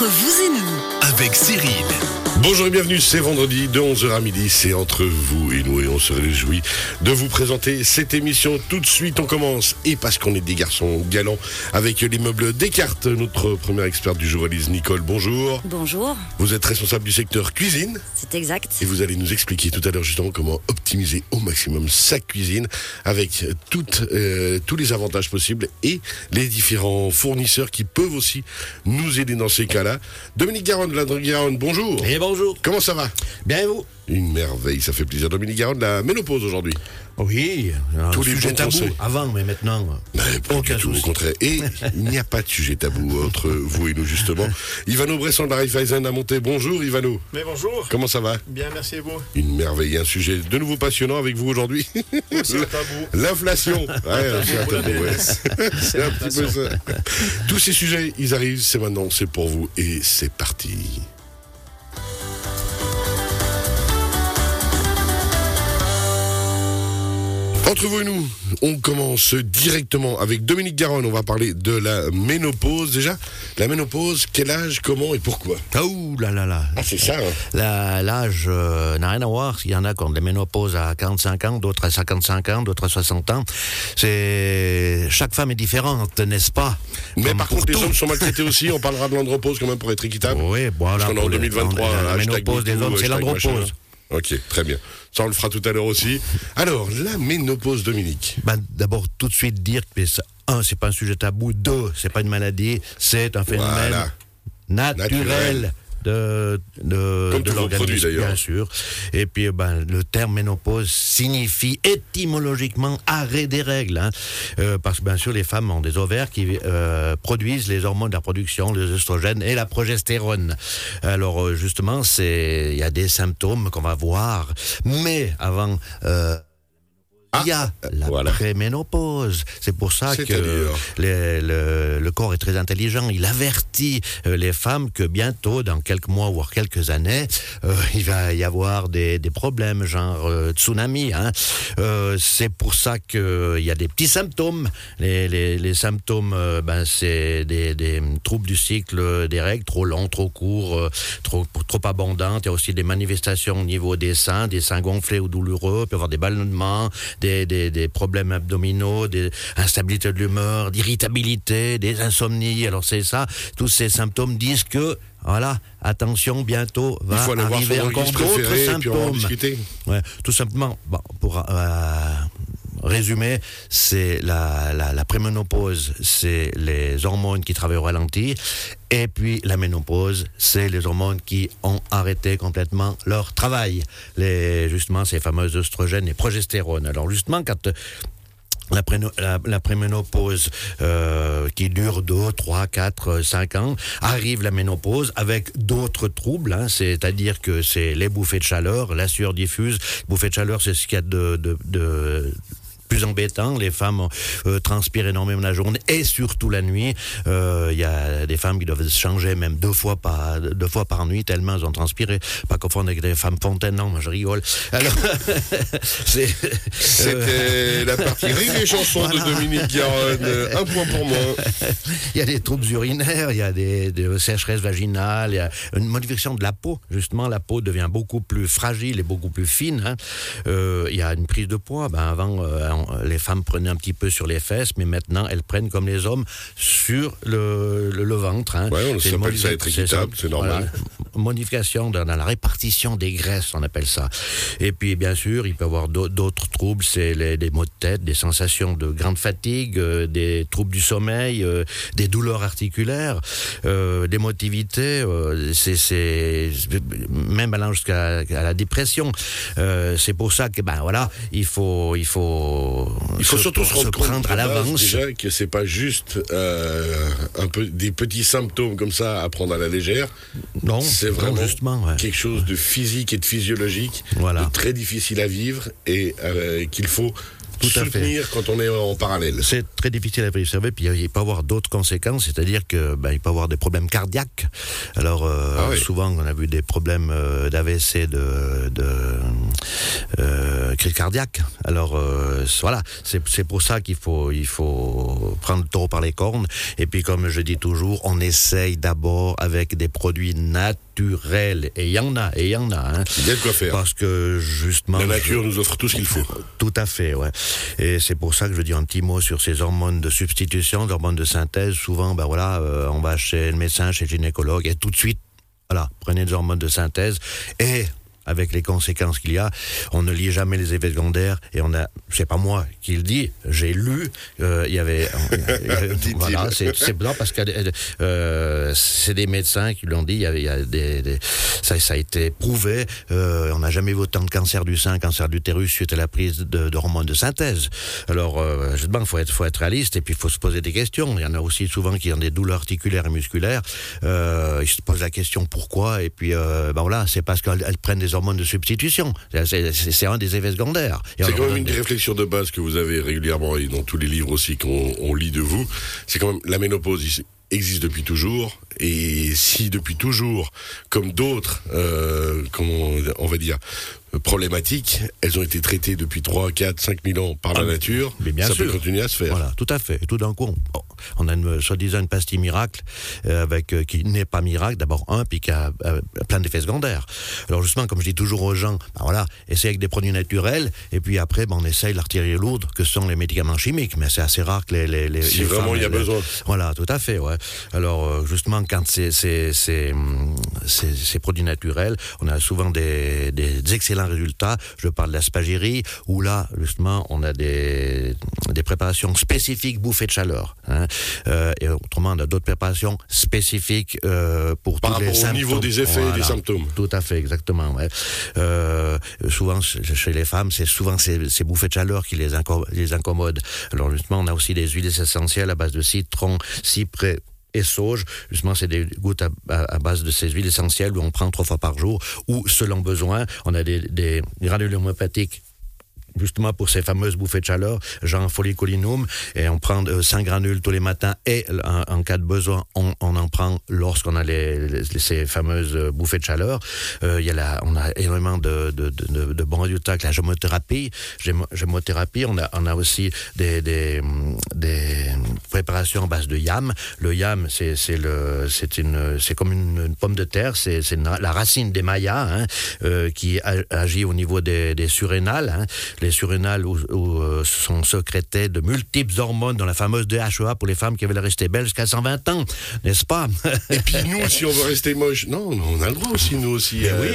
Entre vous et nous, avec Cyril. Bonjour et bienvenue, c'est vendredi de 11h à midi, c'est entre vous et nous et on se réjouit de vous présenter cette émission. Tout de suite on commence et parce qu'on est des garçons galants avec l'immeuble Descartes, notre première experte du jour Elise Nicole, bonjour. Bonjour, Vous êtes responsable du secteur cuisine c'est exact. et vous allez nous expliquer tout à l'heure justement comment optimiser au maximum sa cuisine avec toutes, euh, tous les avantages possibles et les différents fournisseurs qui peuvent aussi nous aider dans ces cas-là. Dominique Garonne, la Garonne, bonjour. Et bonjour. Comment ça va? Bien et vous? Une merveille, ça fait plaisir. Dominique Garonne, la ménopause aujourd'hui. Oui, un Tous les sujet tabou conseils. avant, mais maintenant. Mais pas Aucun du tout, au souci. contraire. Et il n'y a pas de sujet tabou entre vous et nous, justement. Ivano Bresson de la Raiffeisen a monté. Bonjour Ivano. Mais bonjour. Comment ça va? Bien, merci et vous? Une merveille, un sujet de nouveau passionnant avec vous aujourd'hui. C'est un tabou. L'inflation. Ouais, c'est un tabou, ouais. C'est un petit peu ça. Tous ces sujets, ils arrivent, c'est maintenant, c'est pour vous. Et c'est parti. Entre vous et nous, on commence directement avec Dominique Garonne. On va parler de la ménopause. Déjà, la ménopause, quel âge, comment et pourquoi? Ah, ouh là là là. Ah, c'est ça. hein. La- L'âge euh, n'a rien à voir. Il y en a qui ont des ménopauses à 45 ans, d'autres à 55 ans, d'autres à 60 ans. C'est chaque femme est différente, n'est-ce pas? Mais Comme par contre, les hommes sont maltraités aussi. On parlera de l'andropause quand même pour être équitable. Oui, voilà. Parce qu'on est en pour les- 2023. La ménopause des hommes, c'est l'andropause. Ok, très bien. Ça, on le fera tout à l'heure aussi. Alors, la ménopause, Dominique. Ben, D'abord, tout de suite dire que ça- un, c'est pas un sujet tabou. Deux, c'est pas une maladie, c'est un phénomène Voilà. naturel. Naturel. De, de, de l'organisme, bien sûr. Et puis, ben, le terme ménopause signifie étymologiquement arrêt des règles. hein. Euh, parce que, bien sûr, les femmes ont des ovaires qui euh, produisent les hormones de la production, les oestrogènes et la progestérone. Alors, euh, justement, c'est il y a des symptômes qu'on va voir. Mais avant. euh, il y a la voilà. préménopause. C'est pour ça que les- le, le corps est très intelligent. Il avertit euh, les femmes que bientôt, dans quelques mois voire quelques années, euh, il va y avoir des, des problèmes, genre euh, tsunami. Hein. Euh, c'est pour ça qu'il y a des petits symptômes. Les, les, les symptômes, ben, c'est des, des troubles du cycle des règles, trop longs, trop courts, trop, trop abondantes. Il y a aussi des manifestations au niveau des seins, des seins gonflés ou douloureux. Il peut y avoir des ballonnements, des, des, des problèmes abdominaux, des instabilités de l'humeur, d'irritabilité, des insomnies. Alors c'est ça, tous ces symptômes disent que, voilà, attention, bientôt Il va faut aller voir arriver son encore d'autres et puis on va en symptômes. discuter. Ouais, tout simplement, bon, pour euh, résumer, c'est la, la, la préménopause, c'est les hormones qui travaillent au ralenti, et puis la ménopause, c'est les hormones qui ont arrêté complètement leur travail. Les, justement, ces fameuses oestrogènes et progestérone. Alors justement, quand euh, la, la, la préménopause euh, qui dure 2, 3, 4, 5 ans, arrive la ménopause avec d'autres troubles, hein, c'est-à-dire que c'est les bouffées de chaleur, la sueur diffuse. Bouffées de chaleur, c'est ce qu'il y a de plus embêtant, les femmes euh, transpirent énormément la journée et surtout la nuit. Euh, Il y a des femmes qui doivent se changer même deux fois par deux fois par nuit tellement elles ont transpiré. Pas confondre avec des femmes fontaines, non, moi je rigole. Alors, c'est euh, C'était la partie rire et chansons de Dominique Garonne. Euh, Un point pour moi. Il y a des troubles urinaires, il y a des, des sécheresses vaginales, il y a une modification de la peau. Justement, la peau devient beaucoup plus fragile et beaucoup plus fine. hein. Euh, il y a une prise de poids. Ben, avant, euh, on- les femmes prenaient un petit peu sur les fesses, mais maintenant, elles prennent comme les hommes sur le, le- le ventre. hein. Ouais, on s'appelle ça être équitable, c'est normal. Modification dans, dans la répartition des graisses, on appelle ça. Et puis, bien sûr, il peut y avoir d'au- d'autres troubles, c'est des maux de tête, des sensations de grande fatigue, euh, des troubles du sommeil, euh, des douleurs articulaires, euh, d'émotivité, euh, c'est, c'est même allant jusqu'à la dépression. Euh, c'est pour ça que, ben voilà, il faut, il faut, Il faut surtout se rendre compte prendre à l'avance. déjà que c'est pas juste euh, un peu des petits symptômes comme ça à prendre à la légère. Non, C'est vraiment ouais. quelque chose de physique et de physiologique, Voilà. de très difficile à vivre et euh, qu'il faut Tout à soutenir quand on est en parallèle. C'est très difficile à observer, puis il peut y avoir d'autres conséquences, c'est-à-dire que ben, il peut y avoir des problèmes cardiaques. Alors euh, Ah oui. souvent on a vu des problèmes euh, d'AVC, de, de euh, crise cardiaque. Alors euh, voilà, c'est c'est pour ça qu'il faut il faut prendre le taureau par les cornes. Et puis comme je dis toujours, on essaye d'abord avec des produits naturels. Et il y en a, et il y en a. Hein, Il y a de quoi faire. parce que justement La je- nature nous offre tout ce qu'il faut. tout à fait, ouais. Et c'est pour ça que je dis un petit mot sur ces hormones de substitution, hormones de synthèse. Souvent, ben voilà, euh, on va chez le médecin, chez le gynécologue, et tout de suite, voilà, prenez des hormones de synthèse. Et avec les conséquences qu'il y a, on ne lit jamais les effets secondaires. Et on a, c'est pas moi qui le dis, j'ai lu, euh, il y avait, euh, voilà, c'est blanc parce que euh, c'est des médecins qui l'ont dit. Il y, a, il y a des, des- ça, ça a été prouvé. Euh, on n'a jamais vu autant de cancer du sein, cancer d'utérus suite à la prise de, d'hormones de synthèse. Alors, euh, justement, faut être, faut être réaliste et puis il faut se poser des questions. Il y en a aussi souvent qui ont des douleurs articulaires et musculaires. Ils se posent la question pourquoi et puis ben voilà, c'est parce qu'elles elles prennent des hormones de substitution. C'est- un des effets secondaires. C'est quand même une des réflexions de base que vous avez régulièrement et dans tous les livres aussi qu'on on lit de vous. C'est quand même la ménopause ici existe depuis toujours et si depuis toujours, comme d'autres, euh, comment on va dire, problématiques, elles ont été traitées depuis 3, 4, 5 000 ans par la Ah, nature, mais bien ça sûr. peut continuer à se faire. Voilà, tout à fait. Et tout d'un coup, on, on a une soi-disant une pastille miracle euh, avec euh, qui n'est pas miracle. D'abord un, puis qui a euh, plein d'effets secondaires. Alors justement, comme je dis toujours aux gens, ben voilà, essayez avec des produits naturels, et puis après, ben, on essaye l'artillerie lourde, que sont les médicaments chimiques. Mais c'est assez rare que les, les, les Si les vraiment il y a besoin. Voilà, tout à fait, ouais. Alors justement, quand c'est c'est c'est hum, c'est- ces produits naturels, on a souvent des, des excellents résultats. Je parle de la spagyrie, où là, justement, on a des des préparations spécifiques bouffées de chaleur. hein. Euh, et autrement, on a d'autres préparations spécifiques euh, pour Par tous les rapport au symptômes. niveau des effets et des symptômes. Tout à fait, exactement. Ouais. Euh, souvent, chez les femmes, c'est souvent ces, ces bouffées de chaleur qui les, les incommodent. Alors justement, on a aussi des huiles essentielles à base de citron, cyprès et sauge. Justement, c'est des gouttes à, base de ces huiles essentielles où on prend trois fois par jour ou, selon besoin, on a des, granules homéopathiques justement pour ces fameuses bouffées de chaleur, genre folliculinum, et on prend euh, 5 granules tous les matins, et en, cas de besoin, on, en prend lorsqu'on a les, ces fameuses euh, bouffées de chaleur. Euh, y a la, on a énormément de, de, bons résultats avec la gémothérapie. Gémo- gémothérapie, on a, on a aussi des, des préparations à base de yam. Le yam, c'est comme une, une pomme de terre, c'est la racine des mayas hein, euh, qui agit au niveau des, des surrénales. hein. Les surrénales où, où, euh, sont sécrétées de multiples hormones dans la fameuse DHEA pour les femmes qui veulent rester belles jusqu'à 120 ans, n'est-ce pas? Et puis nous, si on veut rester moche, non, on a le droit aussi, nous aussi. À oui,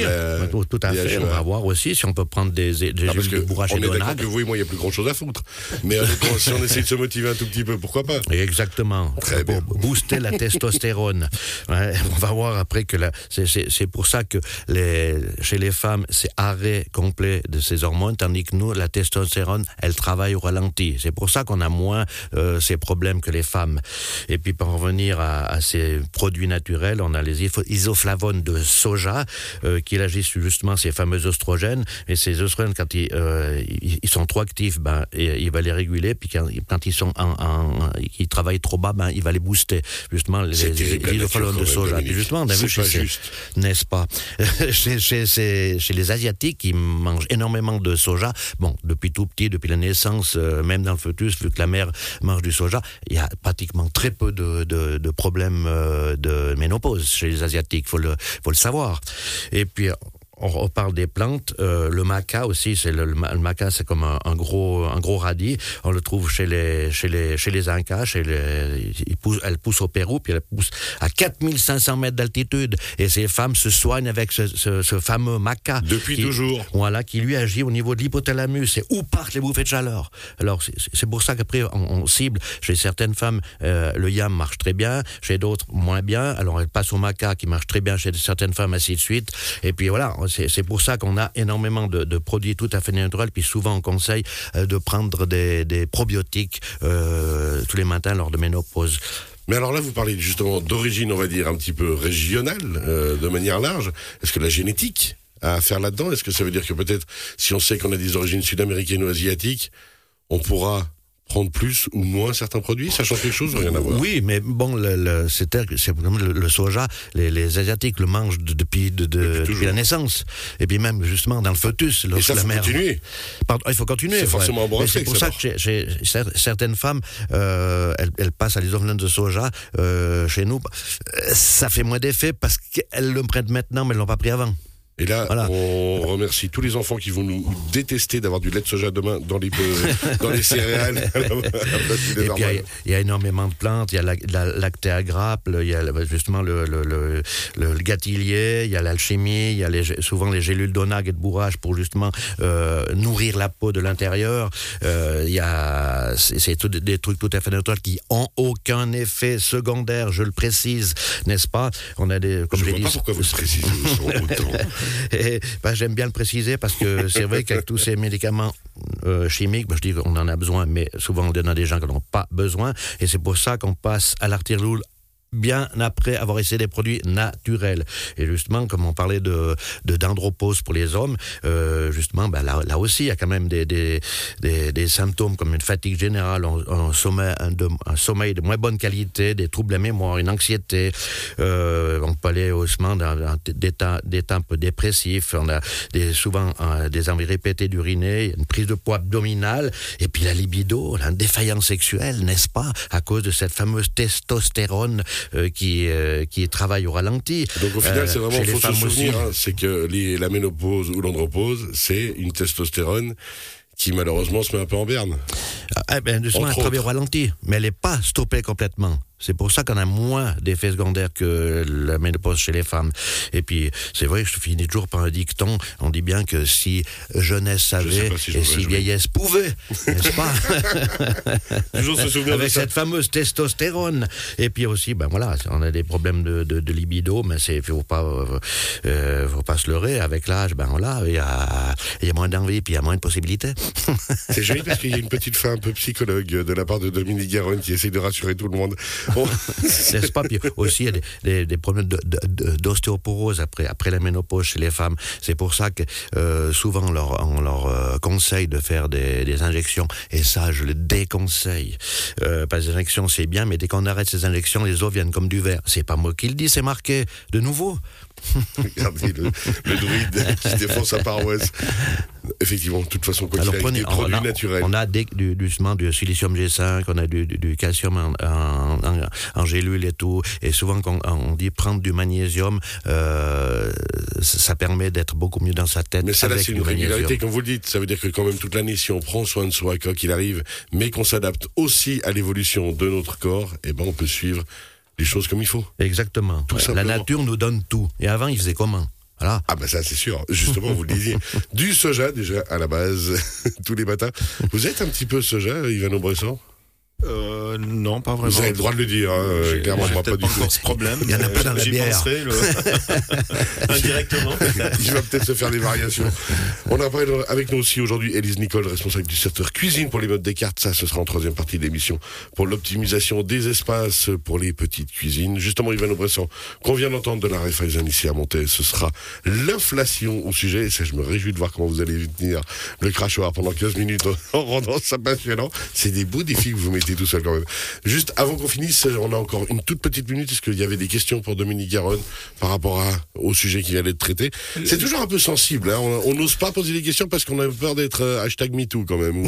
tout, tout à fait. On va voir aussi si on peut prendre des, des Ah, parce huiles que de bourrache on et est d'accord que vous et moi, il n'y a plus grand chose à foutre. Mais si on essaie de se motiver un tout petit peu, pourquoi pas? Exactement. Très pour bien. booster la testostérone. Ouais, on va voir après que la- c'est- c'est c'est pour ça que les, chez les femmes, c'est arrêt complet de ces hormones, tandis que nous, la testostérone, elle travaille au ralenti. C'est pour ça qu'on a moins euh, ces problèmes que les femmes. Et puis pour en revenir à, à ces produits naturels, on a les isoflavones de soja euh, qui agissent justement ces fameux oestrogènes. Et ces oestrogènes, quand ils, euh, ils, sont trop actifs, ben, et, il va les réguler. Puis quand, quand ils sont en, en- ils travaillent trop bas, ben, il va les booster. Justement, les, les, de soja. Puis justement, on a vu chez n'est-ce pas? Chez, chez, chez- chez les Asiatiques, ils mangent énormément de soja. Bon, depuis tout petit, depuis la naissance, euh, même dans le fœtus, vu que la mère mange du soja, il y a pratiquement très peu de, de, de problèmes euh, de ménopause chez les Asiatiques, faut le, faut le savoir. Et puis, on reparle des plantes. euh, le maca aussi, c'est le, le ma- le maca, c'est comme un, un gros, un gros radis. On le trouve chez les, chez les, chez les Incas. Chez les, il pousse, elle pousse au Pérou, puis elle pousse à 4500 mètres d'altitude. Et ces femmes se soignent avec ce, ce, ce fameux maca. Depuis qui- toujours. Voilà, qui lui agit au niveau de l'hypothalamus. C'est où partent les bouffées de chaleur. Alors, c'est- c'est pour ça qu'après, on, on cible. Chez certaines femmes, euh, le yam marche très bien. Chez d'autres, moins bien. Alors, elle passe au maca qui marche très bien chez certaines femmes, ainsi de suite. Et puis voilà, c'est pour ça qu'on a énormément de, produits tout à fait naturels. Puis souvent, on conseille euh, de prendre des, des probiotiques euh, tous les matins lors de ménopause. Mais alors là, vous parlez justement d'origine, on va dire, un petit peu régionale, euh, de manière large. Est-ce que la génétique a à faire là-dedans? Est-ce que ça veut dire que peut-être, si on sait qu'on a des origines sud-américaines ou asiatiques, on pourra prendre plus ou moins certains produits Ça change quelque chose ou rien à voir Oui, mais bon, le, le, c'est le, le, soja, les, les, Asiatiques le mangent de, depuis, de, de, depuis, la naissance. Et puis même, justement, dans le fœtus, lorsque la mère... continuer Pardon, Il faut continuer. C'est forcément bon C'est pour ça, que j'ai, certaines femmes, euh, elles, elles, passent à l'isolant de soja euh, chez nous. Ça fait moins d'effet parce qu'elles le prennent maintenant, mais elles l'ont pas pris avant. Et là, on remercie tous les enfants qui vont nous détester d'avoir du lait de soja demain dans les, dans les céréales. Et puis, il y, a énormément de plantes. Il y a la, la grappe, il y a justement le, le, le, le gâtillier, il y a l'alchimie, il y a les, souvent les gélules d'onag et de bourrage pour justement euh, nourrir la peau de l'intérieur. Euh, il y a, c'est des trucs tout à fait naturels qui ont aucun effet secondaire, je le précise, n'est-ce pas? On a des, comme je ne vois pas pourquoi vous le précisez autant. Ben, j'aime bien le préciser parce que c'est vrai qu'avec tous ces médicaments euh, chimiques, ben, je dis qu'on en a besoin, mais souvent on donne à des gens qui n'en ont pas besoin. Et c'est pour ça qu'on passe à l'artiroule bien après avoir essayé des produits naturels. Et justement, comme on parlait de, de dendropause pour les hommes, euh, justement, ben là, là, aussi, il y a quand même des, des, des, des symptômes comme une fatigue générale, un, sommeil, un, de, sommeil de moins bonne qualité, des troubles la mémoire, une anxiété. Euh, on peut aller haussement dans, des, temps un peu dépressifs. On a des, souvent euh, des envies répétées d'uriner, une prise de poids abdominale, et puis la libido, la défaillance sexuelle, n'est-ce pas, à cause de cette fameuse testostérone qui, euh, qui travaille au ralenti. Donc au final, c'est vraiment, faut se souvenir, hein, c'est que les, la ménopause ou l'andropause, c'est une testostérone qui malheureusement se met un peu en berne. Ah, eh ben, justement, elle travaille au ralenti, mais elle n'est pas stoppée complètement. C'est pour ça qu'on a moins d'effets secondaires que la ménopause chez les femmes. Et puis, c'est vrai que je finis toujours par un dicton. On dit bien que si jeunesse savait et si vieillesse pouvait, n'est-ce pas Toujours se souvenir Avec cette fameuse testostérone. Et puis aussi, ben voilà, on a des problèmes de, de, de libido, mais c'est faut pas, euh, euh faut pas se leurrer. Avec l'âge, ben voilà, il y a, y a moins d'envie, puis il y a moins de possibilités. c'est joli parce qu'il y a une petite fin un peu psychologue de la part de Dominique Garonne qui essaie de rassurer tout le monde. N'est-ce pas? Puis aussi, il y a des, des, problèmes d'ostéoporose après, après la ménopause chez les femmes. C'est pour ça que euh, souvent on leur, on leur euh, conseille de faire des, des, injections. Et ça, je le déconseille. Euh, parce que les injections, c'est bien, mais dès qu'on arrête ces injections, les os viennent comme du verre. C'est pas moi qui le dis, c'est marqué. De nouveau. Regardez le, le, druide qui défend sa paroisse. Effectivement, de toute façon, quoi Alors, prenez, des produits on a, naturels. On a des, du, justement du silicium G5, on a du, du calcium en, en, en, en, gélule et tout. Et souvent, quand on dit prendre du magnésium, euh, ça permet d'être beaucoup mieux dans sa tête. Mais ça, c'est une régularité, comme vous le dites. Ça veut dire que quand même toute l'année, si on prend soin de soi, quoi qu'il arrive, mais qu'on s'adapte aussi à l'évolution de notre corps, eh ben, on peut suivre les choses comme il faut. Exactement. Tout La nature nous donne tout. Et avant, il faisait comment? Voilà. Ah ben ça c'est sûr. Justement, vous le disiez. Du soja déjà à la base, tous les matins. Vous êtes un petit peu soja, Yvan Bresson euh, non, pas vraiment. Vous avez le droit de le dire, hein, clairement, moi pas du tout. ce problème. Il y en a pas dans la bière. Penserai, le... Indirectement. Il va peut-être se faire des variations. On a avec nous aussi aujourd'hui Élise Nicole, responsable du secteur cuisine pour les modes des cartes. Ça, ce sera en troisième partie de l'émission pour l'optimisation des espaces pour les petites cuisines. Justement, Yvan Bresson, qu'on vient d'entendre de la Raiffeisen ici à Monter, ce sera l'inflation au sujet. Et ça, je me réjouis de voir comment vous allez tenir le crachoir pendant 15 minutes en rendant ça passionnant. C'est des beaux défis que vous mettez tout seul quand même. Juste avant qu'on finisse, on a encore une toute petite minute. Est-ce qu'il y avait des questions pour Dominique Garonne par rapport à, au sujet qui vient d'être traité C'est toujours un peu sensible. Hein. On n'ose pas poser des questions parce qu'on a peur d'être euh, hashtag MeToo quand même.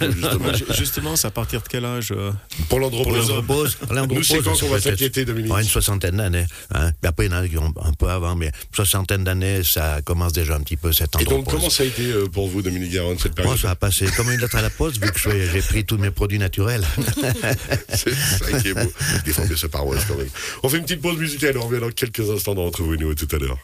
justement. justement, c'est à partir de quel âge euh, Pour l'andropause. Nous, c'est quand qu'on va s'inquiéter, Dominique Une soixantaine d'années. Hein. Après, il y en a qui ont un peu avant, mais une soixantaine d'années, ça commence déjà un petit peu cette andropause. Et donc, comment ça a été euh, pour vous, Dominique Garonne, cette période Moi, ça a passé comme une lettre à la poste, vu que j'ai pris tous mes produits naturels. C'est ça qui est beau. Défendre sa paroisse quand même. On fait une petite pause musicale, on revient dans quelques instants dans Entre vous et nous. Tout à l'heure.